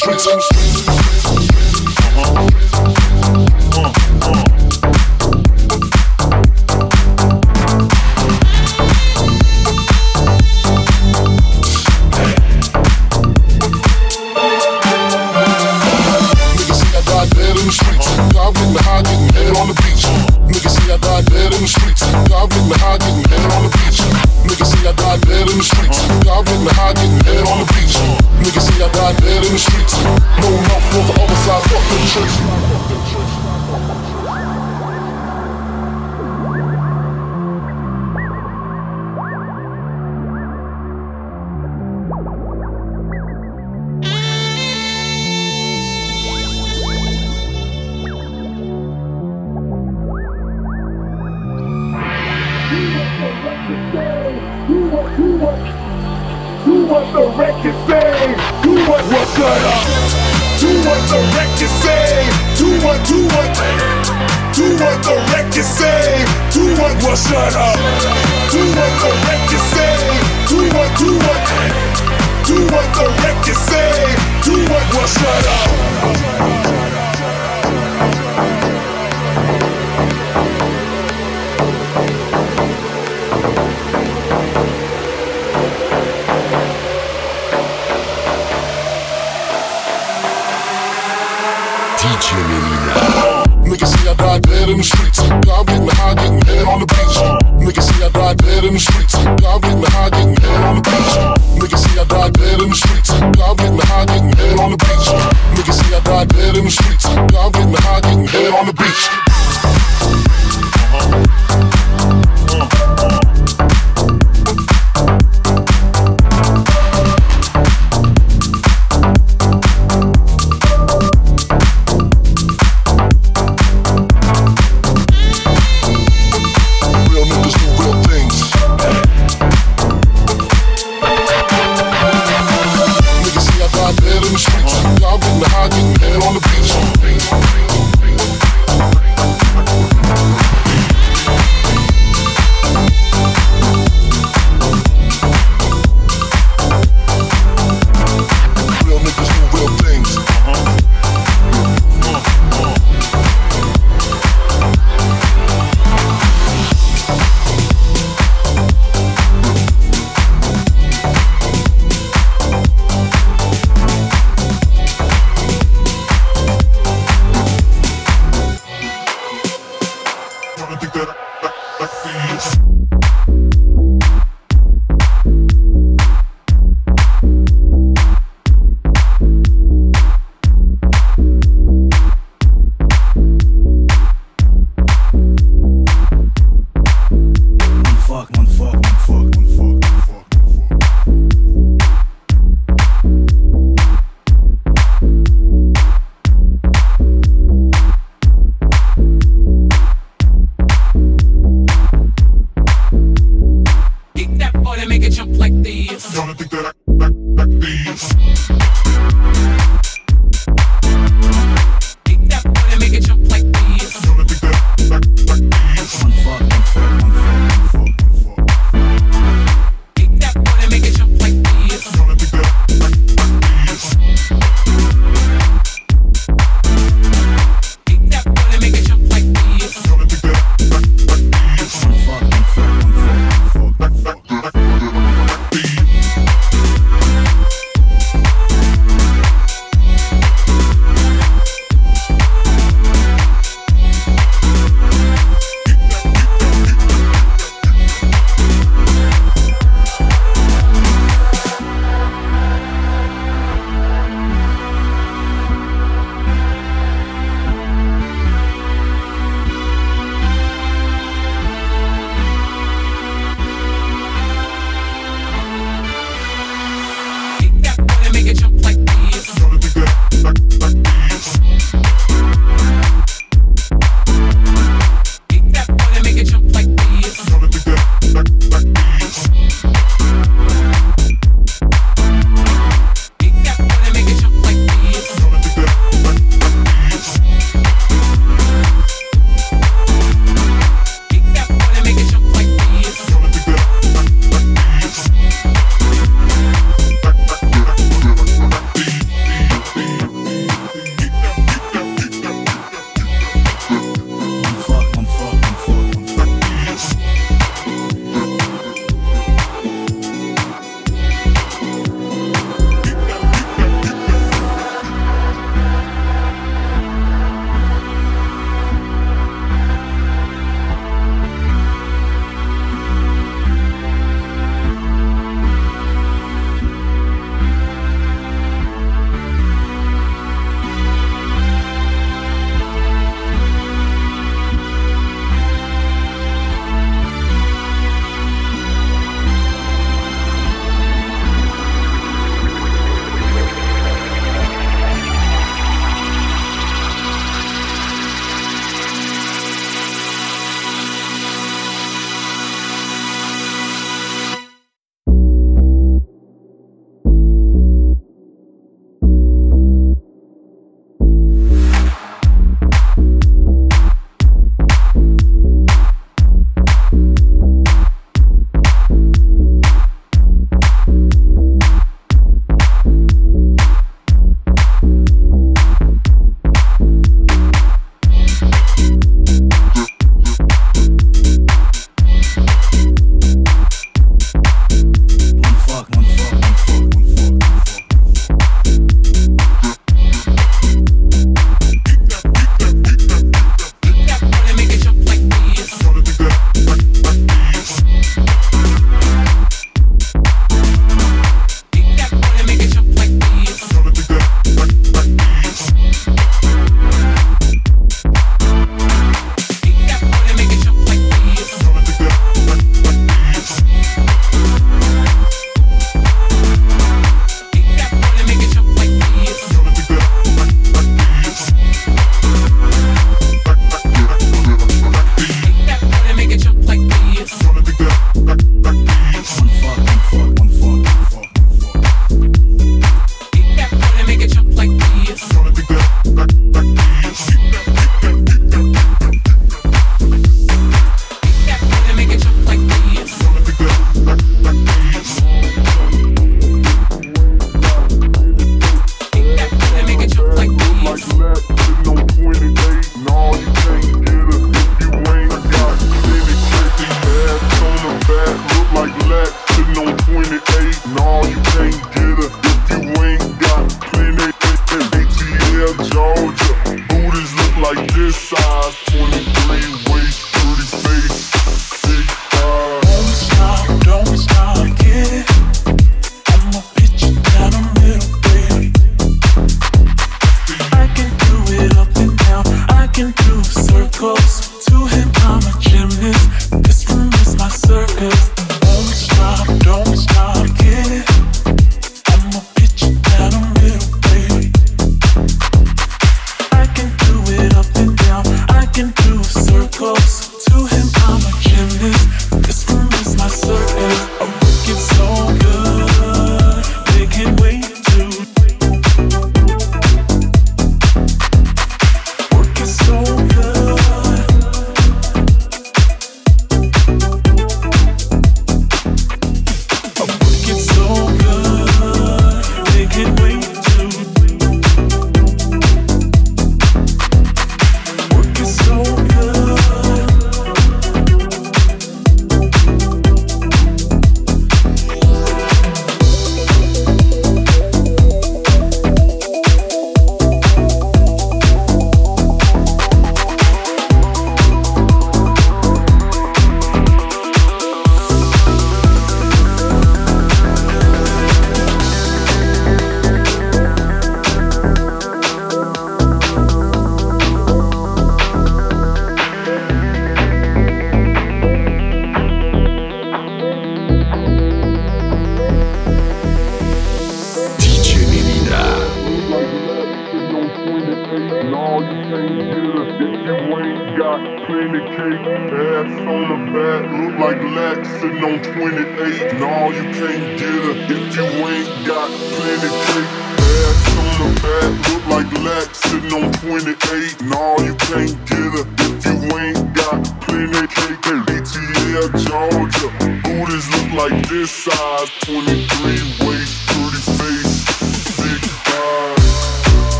the streets.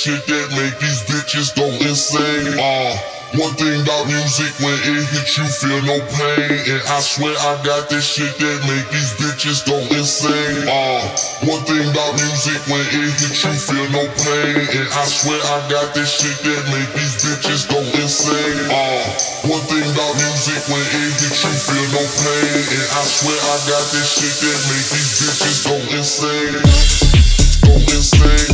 Shit that make these bitches go insane. Uh, one thing about music, when it hits you, feel no pain. And I swear I got this shit that make these bitches go insane. Uh, one thing about music, when it hits you, feel no pain. And I swear I got this shit that make these bitches go insane. Uh, one thing about music, when it hits you, feel no pain. And I swear I got this shit that make these bitches go insane. Go insane.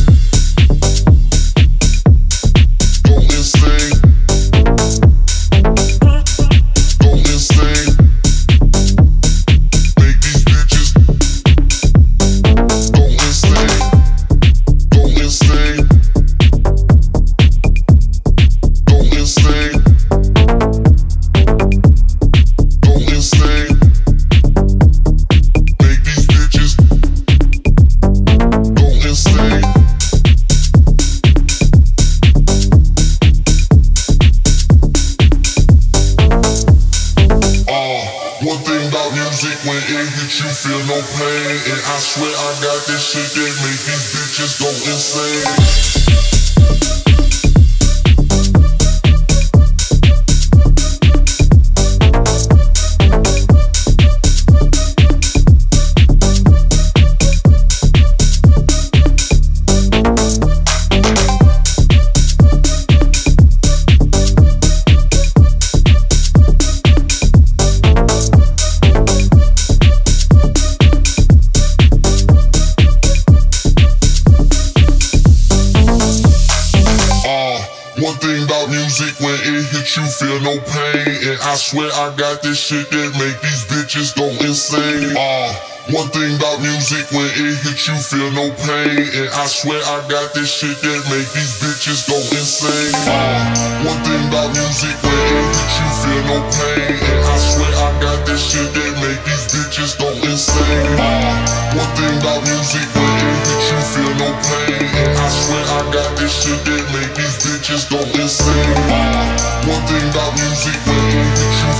I got this shit that make these bitches go insane. Uh, one thing about music, when it hits you, feel no pain. And I swear I got this shit that make these bitches go insane. Uh, one thing about music, when it hits you, feel no pain. And I swear I got this shit that make these bitches go insane. Uh, one thing about music, when it hits you, feel no pain. And I swear I got this shit that make these bitches go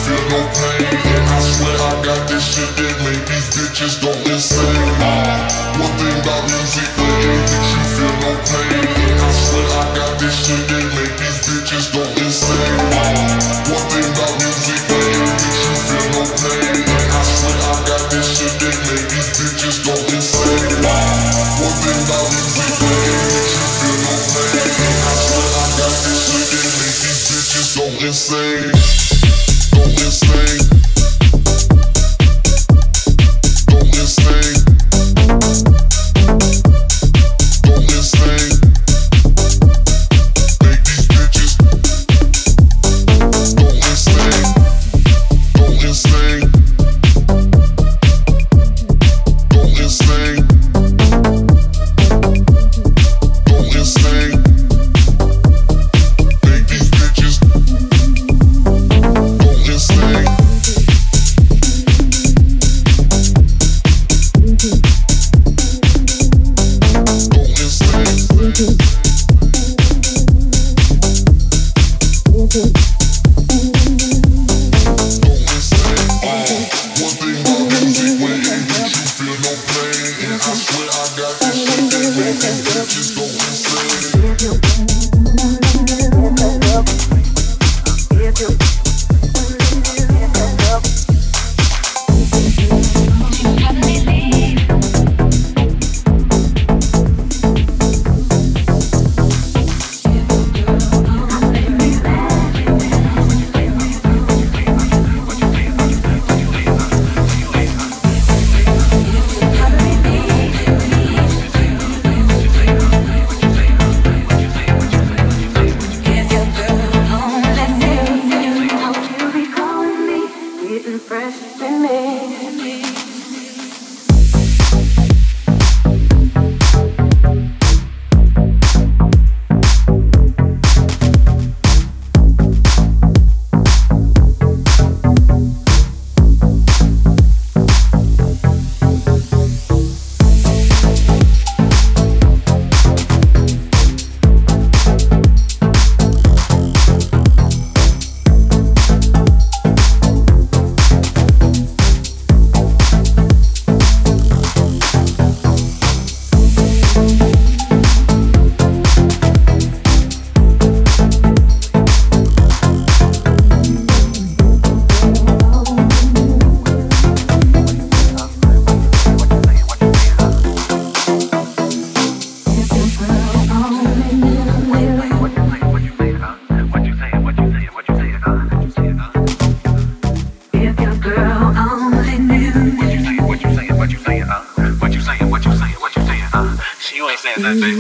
feel no pain. that they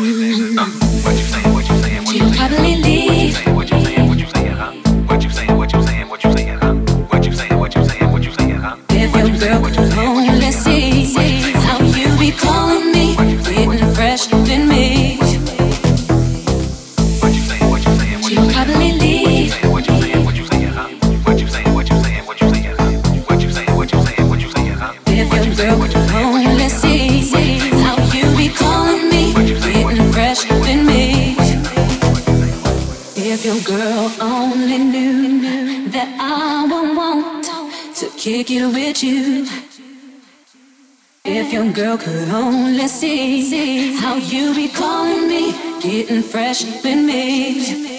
could only see how you be calling me, getting fresh with me.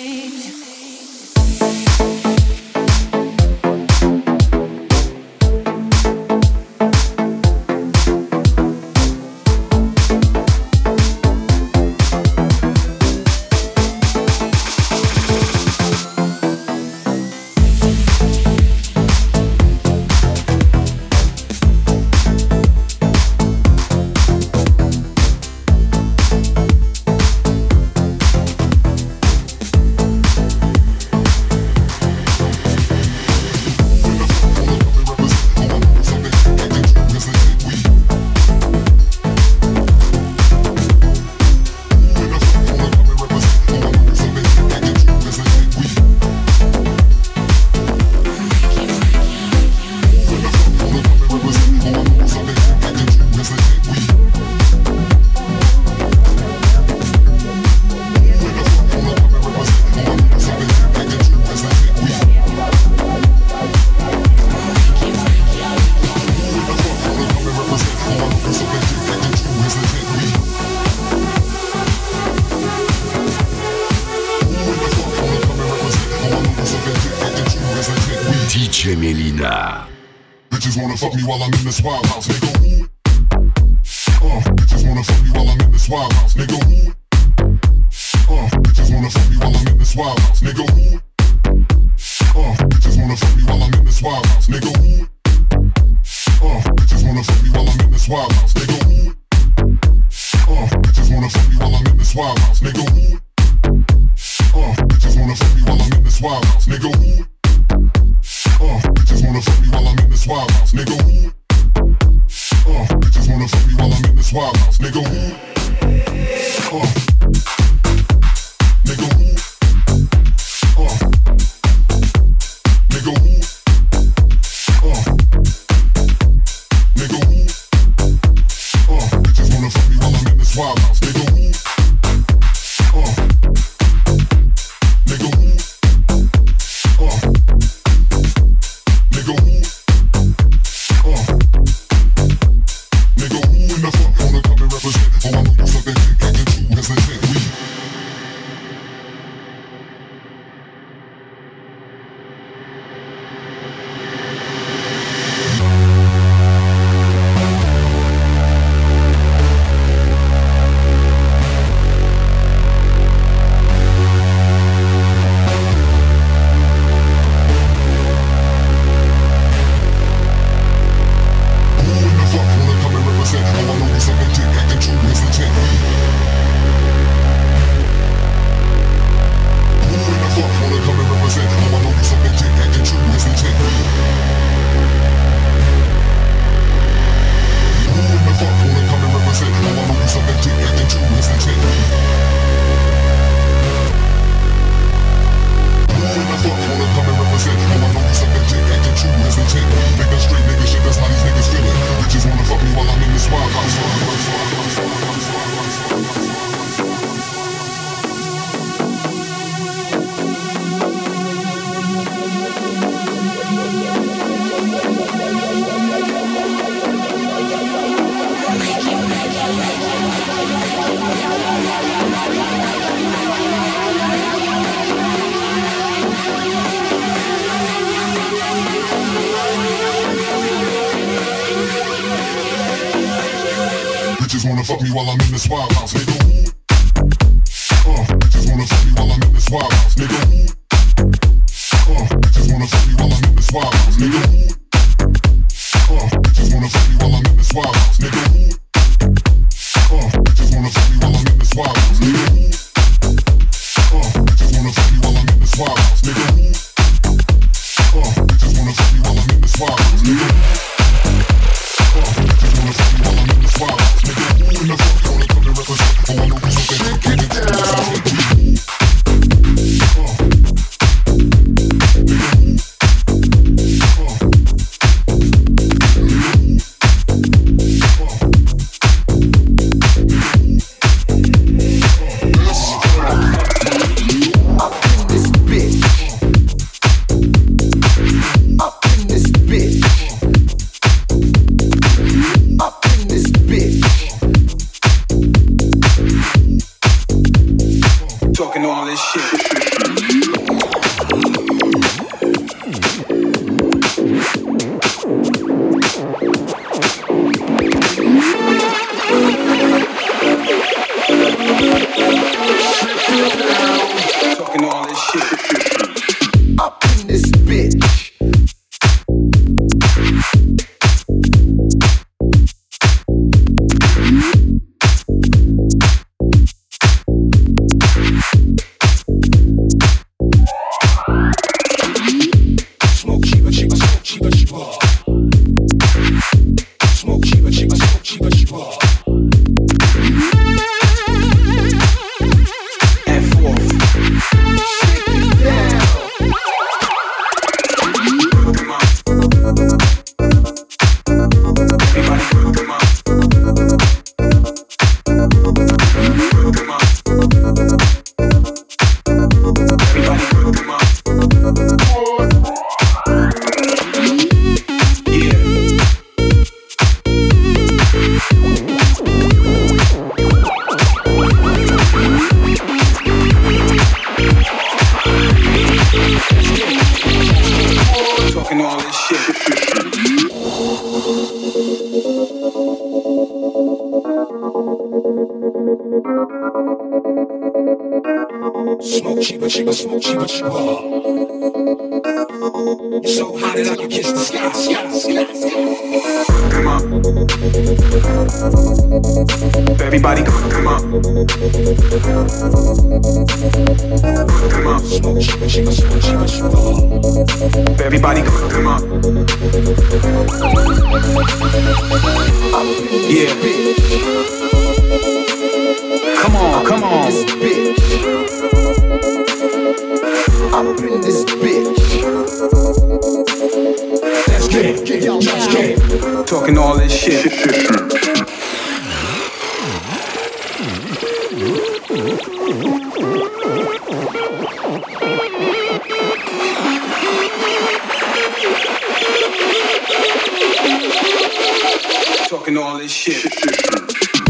Come on. Everybody, come on. Come on. Everybody, come on. Yeah. Come on, come on. I'm in this bitch. Talking all this shit. Talking all this shit.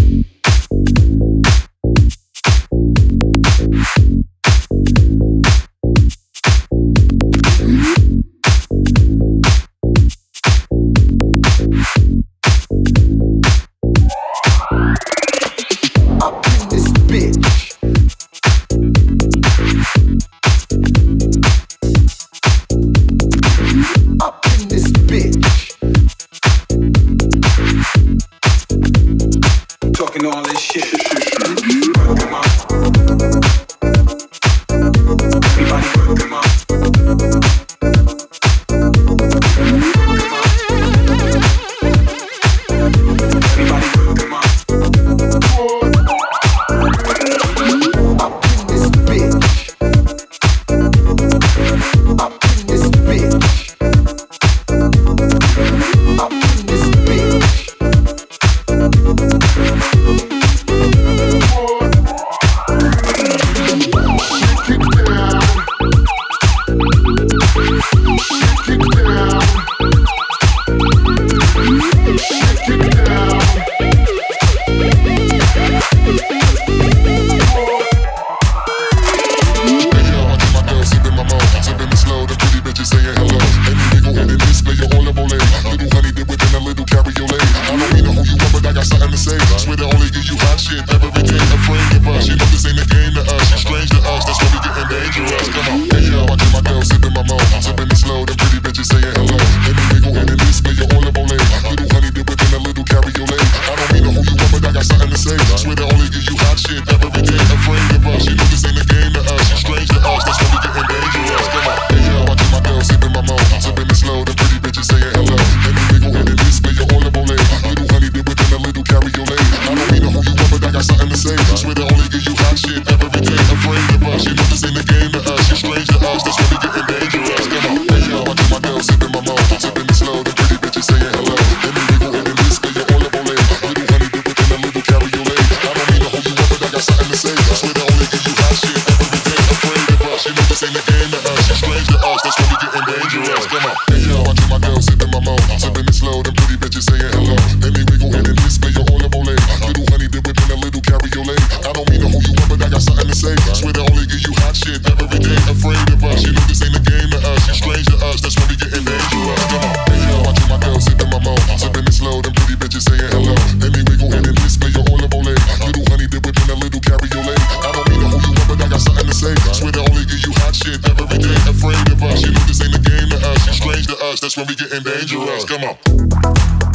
us. That's when we getting dangerous. Come on.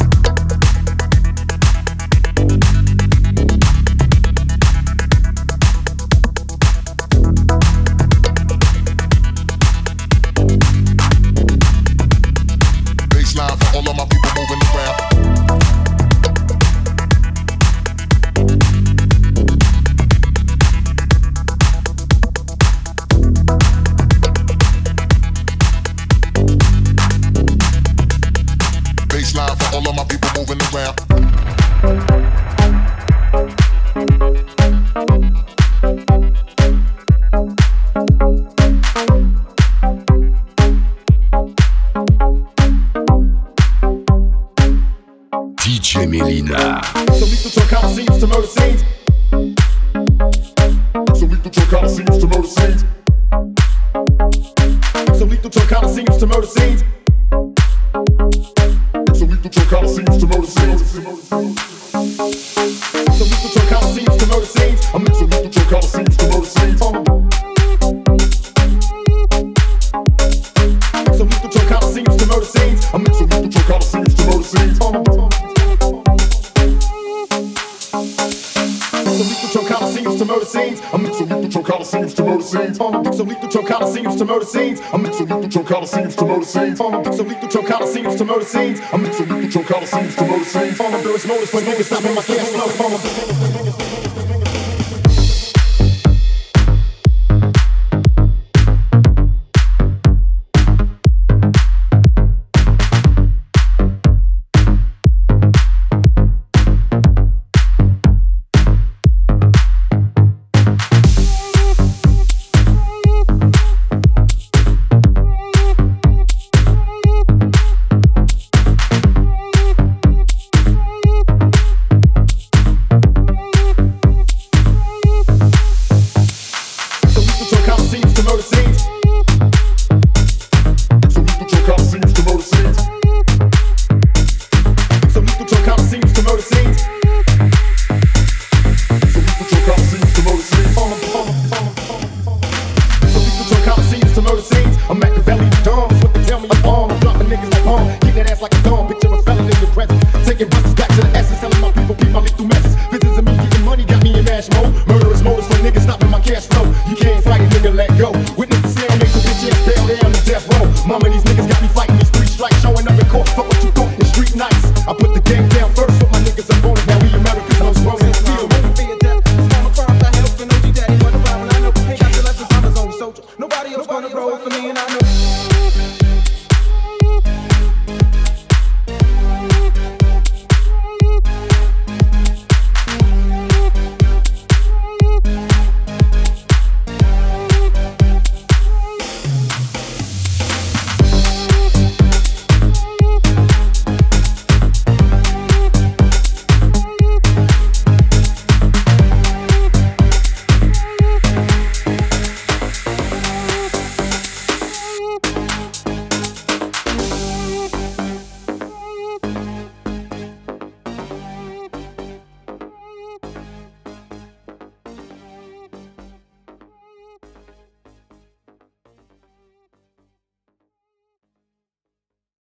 scenes. I'm mixing neutral color scenes to motor scenes. On the bills, motors,